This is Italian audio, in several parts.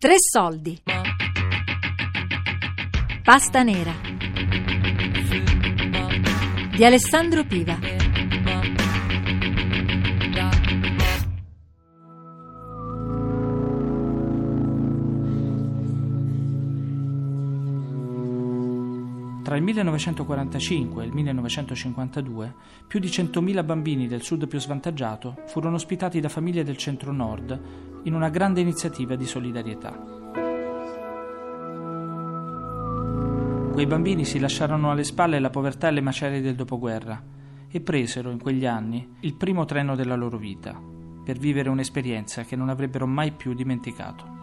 Tre soldi. Pasta nera. Di Alessandro Piva. Tra il 1945 e il 1952 più di 100.000 bambini del sud più svantaggiato furono ospitati da famiglie del centro-nord in una grande iniziativa di solidarietà. Quei bambini si lasciarono alle spalle la povertà e le macerie del dopoguerra e presero in quegli anni il primo treno della loro vita per vivere un'esperienza che non avrebbero mai più dimenticato.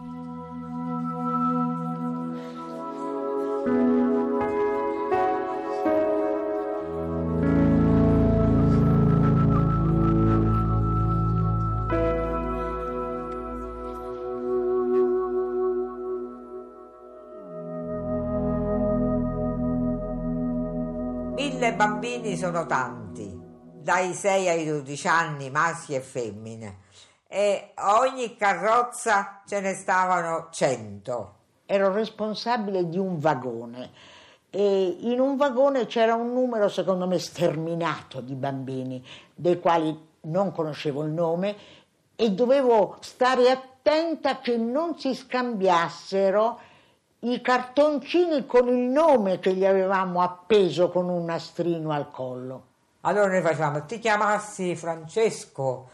Mille bambini sono tanti, dai 6 ai 12 anni, maschi e femmine, e ogni carrozza ce ne stavano 100. ero responsabile di un vagone e in un vagone c'era un numero secondo me sterminato di bambini dei quali non conoscevo il nome e dovevo stare attenta che non si scambiassero i cartoncini con il nome che gli avevamo appeso con un nastrino al collo. Allora noi facevamo, ti chiamassi Francesco,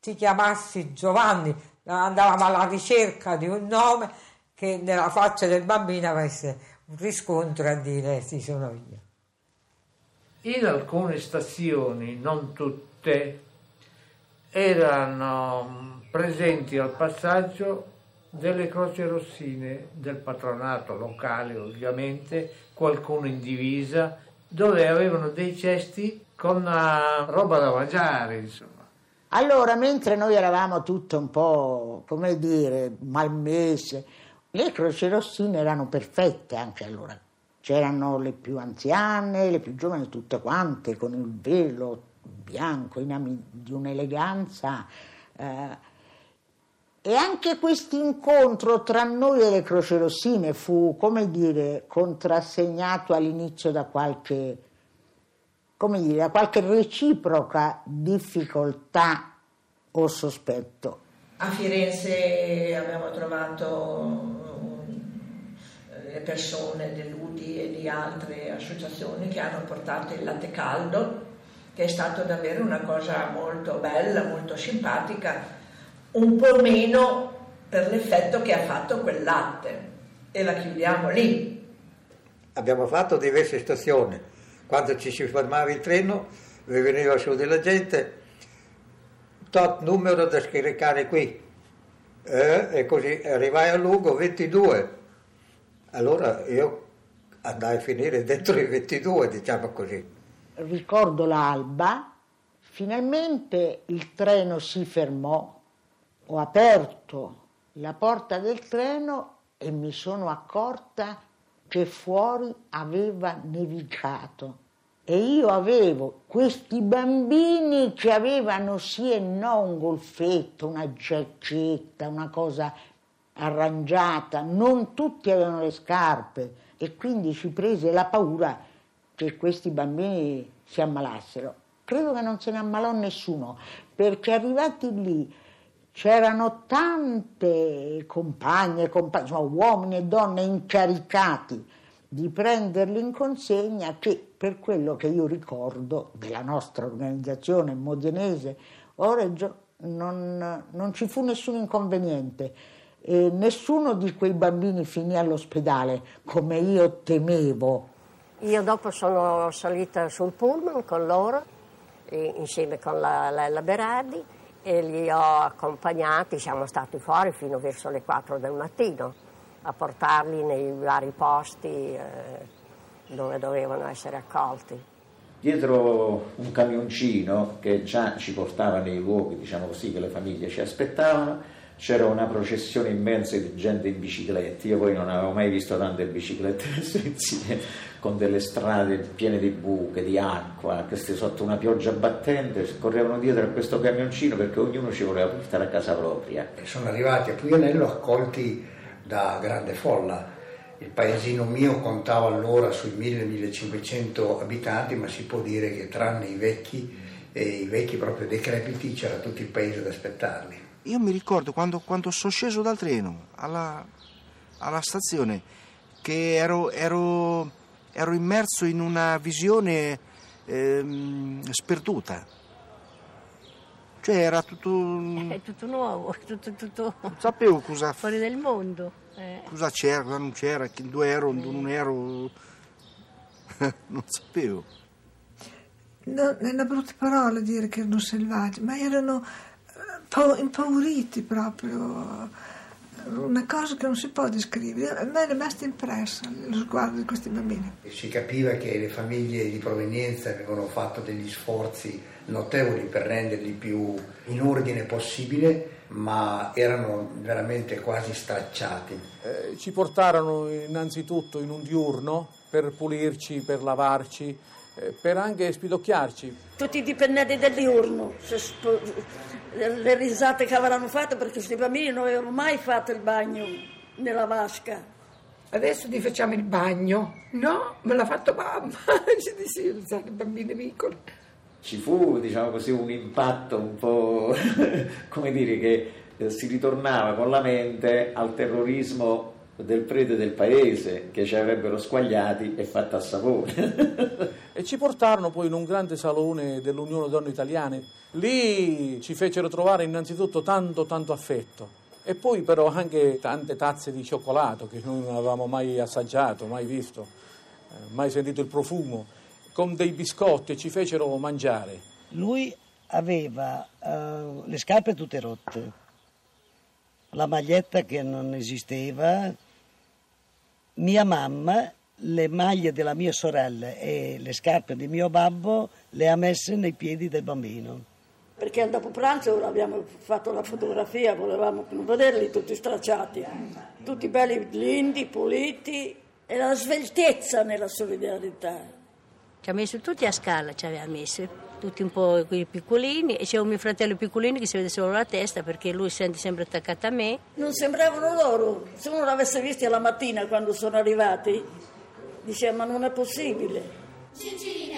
ti chiamassi Giovanni, andavamo alla ricerca di un nome che nella faccia del bambino avesse un riscontro a dire sì sono io. In alcune stazioni, non tutte, erano presenti al passaggio delle croci rossine del patronato locale, ovviamente, qualcuno in divisa, dove avevano dei cesti con eh, roba da mangiare, insomma. Allora, mentre noi eravamo tutte un po', come dire, malmesse, le croci rossine erano perfette anche allora. C'erano le più anziane, le più giovani, tutte quante, con il velo bianco, in di un'eleganza. eh, e anche questo incontro tra noi e le croci rossine fu, come dire, contrassegnato all'inizio da qualche, come dire, da qualche reciproca difficoltà o sospetto. A Firenze abbiamo trovato eh, le persone dell'UDI e di altre associazioni che hanno portato il latte caldo, che è stato davvero una cosa molto bella, molto simpatica, un po' meno per l'effetto che ha fatto quel latte. E la chiudiamo lì. Abbiamo fatto diverse stazioni. Quando ci si fermava il treno, veniva su della gente, tot numero da scaricare qui. Eh, e così arrivai a Lugo 22. Allora io andai a finire dentro i 22, diciamo così. Ricordo l'alba, finalmente il treno si fermò, ho aperto la porta del treno e mi sono accorta che fuori aveva nevicato e io avevo questi bambini che avevano sì e no un golfetto, una giacchetta, una cosa arrangiata, non tutti avevano le scarpe. E quindi ci prese la paura che questi bambini si ammalassero. Credo che non se ne ammalò nessuno, perché arrivati lì c'erano tante compagne, compagni, insomma, uomini e donne incaricati di prenderli in consegna che per quello che io ricordo della nostra organizzazione modenese Oreggio non, non ci fu nessun inconveniente e nessuno di quei bambini finì all'ospedale come io temevo. Io dopo sono salita sul pullman con loro, insieme con la, la, la Berardi, e li ho accompagnati, siamo stati fuori fino verso le 4 del mattino a portarli nei vari posti eh, dove dovevano essere accolti. Dietro un camioncino che già ci portava nei luoghi, diciamo così, che le famiglie ci aspettavano, c'era una processione immensa di gente in biciclette. Io poi non avevo mai visto tante biciclette con delle strade piene di buche, di acqua, queste sotto una pioggia battente, correvano dietro a questo camioncino perché ognuno ci voleva portare a casa propria. sono arrivati a Puglianello accolti da grande folla. Il paesino mio contava allora sui 1000-1500 abitanti, ma si può dire che tranne i vecchi, e i vecchi proprio decrepiti, c'era tutto il paese ad aspettarli. Io mi ricordo quando, quando sono sceso dal treno alla, alla stazione che ero, ero, ero, immerso in una visione ehm, sperduta. Cioè era tutto... È tutto nuovo, tutto, tutto... Non sapevo cosa... Fuori del mondo. Eh. Cosa c'era, cosa non c'era, dove ero, dove non ero... non sapevo. No, è una brutta parola dire che erano selvaggi, ma erano eh, impauriti proprio una cosa che non si può descrivere. A me è rimasta impressa lo sguardo di questi bambini. Si capiva che le famiglie di provenienza avevano fatto degli sforzi notevoli per renderli più in ordine possibile, ma erano veramente quasi stracciati. Eh, ci portarono innanzitutto in un diurno per pulirci, per lavarci, per anche spidocchiarci. Tutti i dipendenti del diurno, le risate che avranno fatto perché questi bambini non avevano mai fatto il bagno nella vasca. Adesso ti facciamo il bagno. No, me l'ha fatto mamma. Ci dissi, i bambini piccoli. Ci fu, diciamo così, un impatto un po', come dire, che eh, si ritornava con la mente al terrorismo del prete del paese che ci avrebbero squagliati e fatto a sapore. e ci portarono poi in un grande salone dell'Unione Donne Italiane. Lì ci fecero trovare innanzitutto tanto tanto affetto e poi però anche tante tazze di cioccolato che noi non avevamo mai assaggiato, mai visto, eh, mai sentito il profumo, con dei biscotti e ci fecero mangiare. Lui aveva uh, le scarpe tutte rotte, la maglietta che non esisteva, mia mamma le maglie della mia sorella e le scarpe di mio babbo le ha messe nei piedi del bambino. Perché dopo pranzo abbiamo fatto la fotografia, volevamo vederli tutti stracciati, tutti belli lindi, puliti e la sveltezza nella solidarietà. Ci ha messo tutti a scala, ci aveva messo, tutti un po' piccolini e c'è un mio fratello piccolino che si vede solo la testa perché lui si sente sempre attaccato a me. Non sembravano loro, se uno l'avesse visti alla mattina quando sono arrivati, diceva ma non è possibile. Cicilinella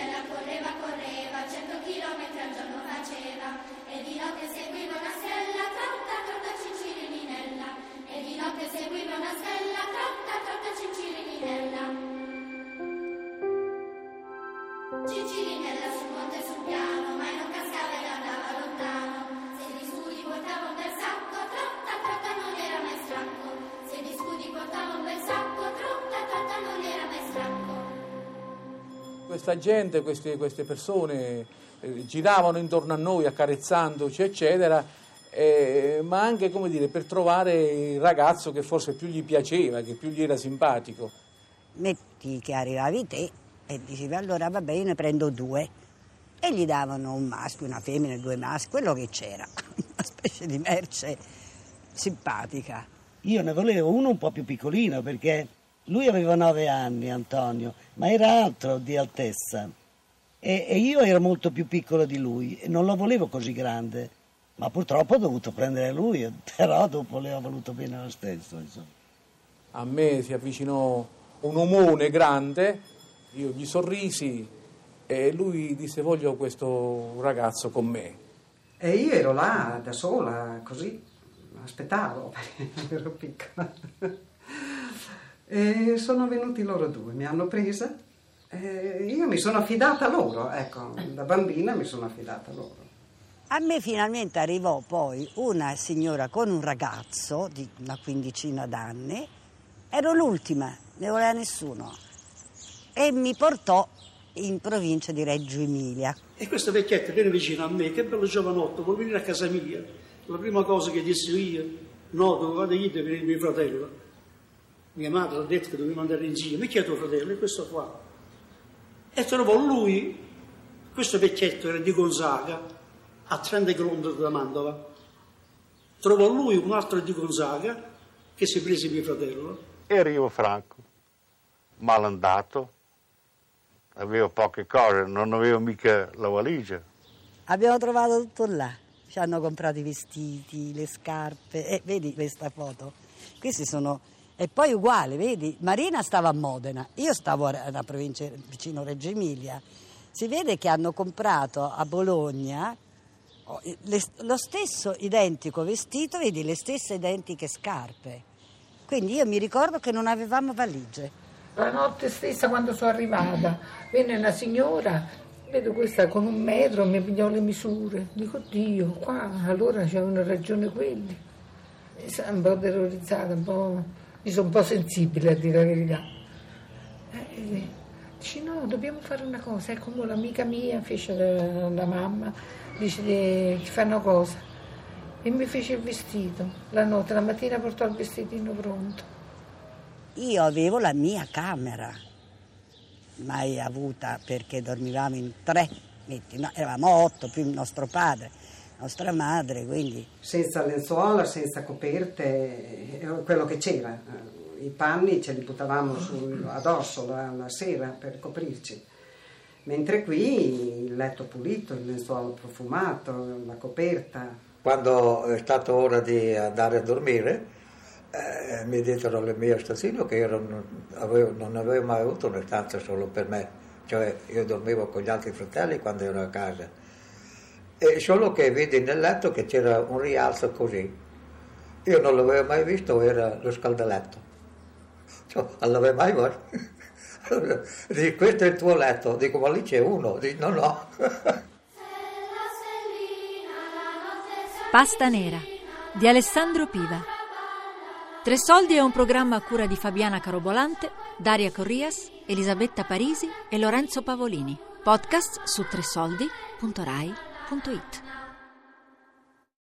Questa gente, queste, queste persone eh, giravano intorno a noi accarezzandoci, eccetera, eh, ma anche come dire, per trovare il ragazzo che forse più gli piaceva, che più gli era simpatico. Metti che arrivavi te e dicevi allora vabbè io ne prendo due e gli davano un maschio, una femmina, due maschi, quello che c'era, una specie di merce simpatica. Io ne volevo uno un po' più piccolino perché lui aveva nove anni, Antonio, ma era altro di altezza. E, e, io ero molto più piccolo di lui e non lo volevo così grande. Ma purtroppo ho dovuto prendere lui, però dopo le ho voluto bene lo stesso. Insomma. A me si avvicinò un omone grande io gli sorrisi e lui disse voglio questo ragazzo con me. E io ero là da sola, così, aspettavo, perché ero piccola. E sono venuti loro due, mi hanno presa e io mi sono affidata a loro, ecco, da bambina mi sono affidata a loro. A me finalmente arrivò poi una signora con un ragazzo di una quindicina d'anni, ero l'ultima, ne voleva nessuno e mi portò in provincia di Reggio Emilia. E questo vecchietto viene vicino a me, che bello giovanotto, vuol venire a casa mia. La prima cosa che dissi io, no, dovevate ir per il mio fratello. Mia madre ha detto che dovevo andare insieme, mi chiedo fratello, e questo qua. E trovò lui, questo vecchietto era di Gonzaga, a 30 km da Mantova. Trovò lui un altro di Gonzaga, che si prese mio fratello. Ero io franco, malandato, avevo poche cose, non avevo mica la valigia. Abbiamo trovato tutto là, ci hanno comprato i vestiti, le scarpe e vedi questa foto. Questi sono E poi uguale, vedi, Marina stava a Modena, io stavo a una provincia vicino Reggio Emilia. Si vede che hanno comprato a Bologna oh, lo stesso identico vestito, vedi, le stesse identiche scarpe. Quindi io mi ricordo che non avevamo valigie. La notte stessa quando sono arrivata, venne una signora, vedo questa con un metro, mi pigliò le misure. Dico, Dio, qua allora c'avevano ragione quelli. E sono un po' terrorizzata, un po', mi sono un po' sensibile a dire la verità. Eh, dice, no, dobbiamo fare una cosa. Ecco, l'amica mia fece la, la mamma, dice, eh, ti fa una cosa. E mi fece il vestito. La notte, la mattina portò il vestitino pronto. Io avevo la mia camera, mai avuta perché dormivamo in tre, no, eravamo otto più il nostro padre, nostra madre, quindi Senza lenzuola, senza coperte, quello che c'era. I panni ce li buttavamo sul- addosso la, la sera per coprirci. Mentre qui il letto pulito, il lenzuolo profumato, la coperta. Quando è stato ora di andare a dormire, eh, mi diedero le mie assassino che io non avevo, non avevo mai avuto una stanza solo per me, cioè io dormivo con gli altri fratelli quando ero a casa. E solo che vedi nel letto che c'era un rialzo così. Io non l'avevo mai visto, era lo scaldaletto. Cioè, non l'avevo mai visto. Dico, questo è il tuo letto. Dico, ma lì c'è uno. Dico, no, no. Pasta nera di Alessandro Piva. Tre soldi è un programma a cura di Fabiana Carobolante, Daria Corrias, Elisabetta Parisi e Lorenzo Pavolini. Podcast su tresoldi.rai.it. www.radioticino.it